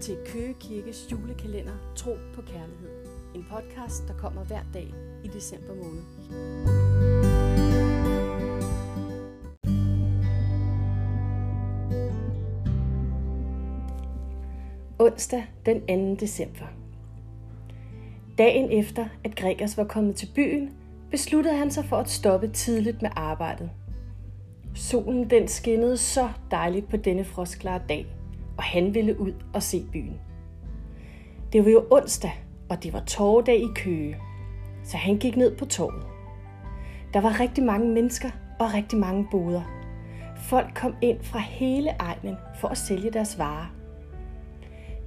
til Køge Kirkes julekalender Tro på Kærlighed. En podcast, der kommer hver dag i december måned. Onsdag den 2. december. Dagen efter, at Gregers var kommet til byen, besluttede han sig for at stoppe tidligt med arbejdet. Solen den skinnede så dejligt på denne frostklare dag – han ville ud og se byen. Det var jo onsdag, og det var torvedag i Køge, så han gik ned på torvet. Der var rigtig mange mennesker og rigtig mange boder. Folk kom ind fra hele egnen for at sælge deres varer.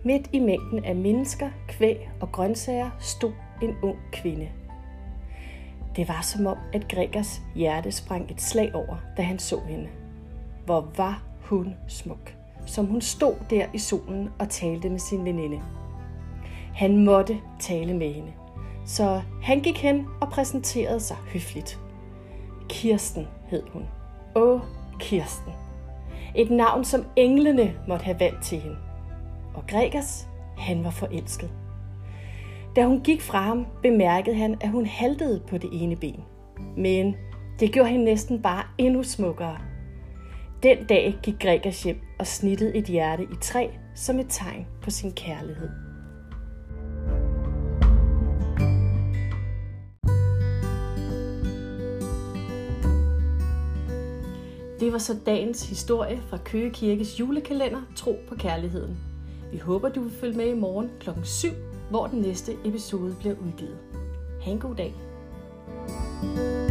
Midt i mængden af mennesker, kvæg og grøntsager stod en ung kvinde. Det var som om, at Gregers hjerte sprang et slag over, da han så hende. Hvor var hun smuk som hun stod der i solen og talte med sin veninde. Han måtte tale med hende, så han gik hen og præsenterede sig høfligt. Kirsten hed hun. Åh, Kirsten. Et navn, som englene måtte have valgt til hende. Og Gregers, han var forelsket. Da hun gik fra ham, bemærkede han, at hun haltede på det ene ben. Men det gjorde hende næsten bare endnu smukkere. Den dag gik Gregers hjem og snittede et hjerte i træ som et tegn på sin kærlighed. Det var så dagens historie fra Køge Kirkes julekalender Tro på Kærligheden. Vi håber, du vil følge med i morgen kl. 7, hvor den næste episode bliver udgivet. Ha' en god dag. thank you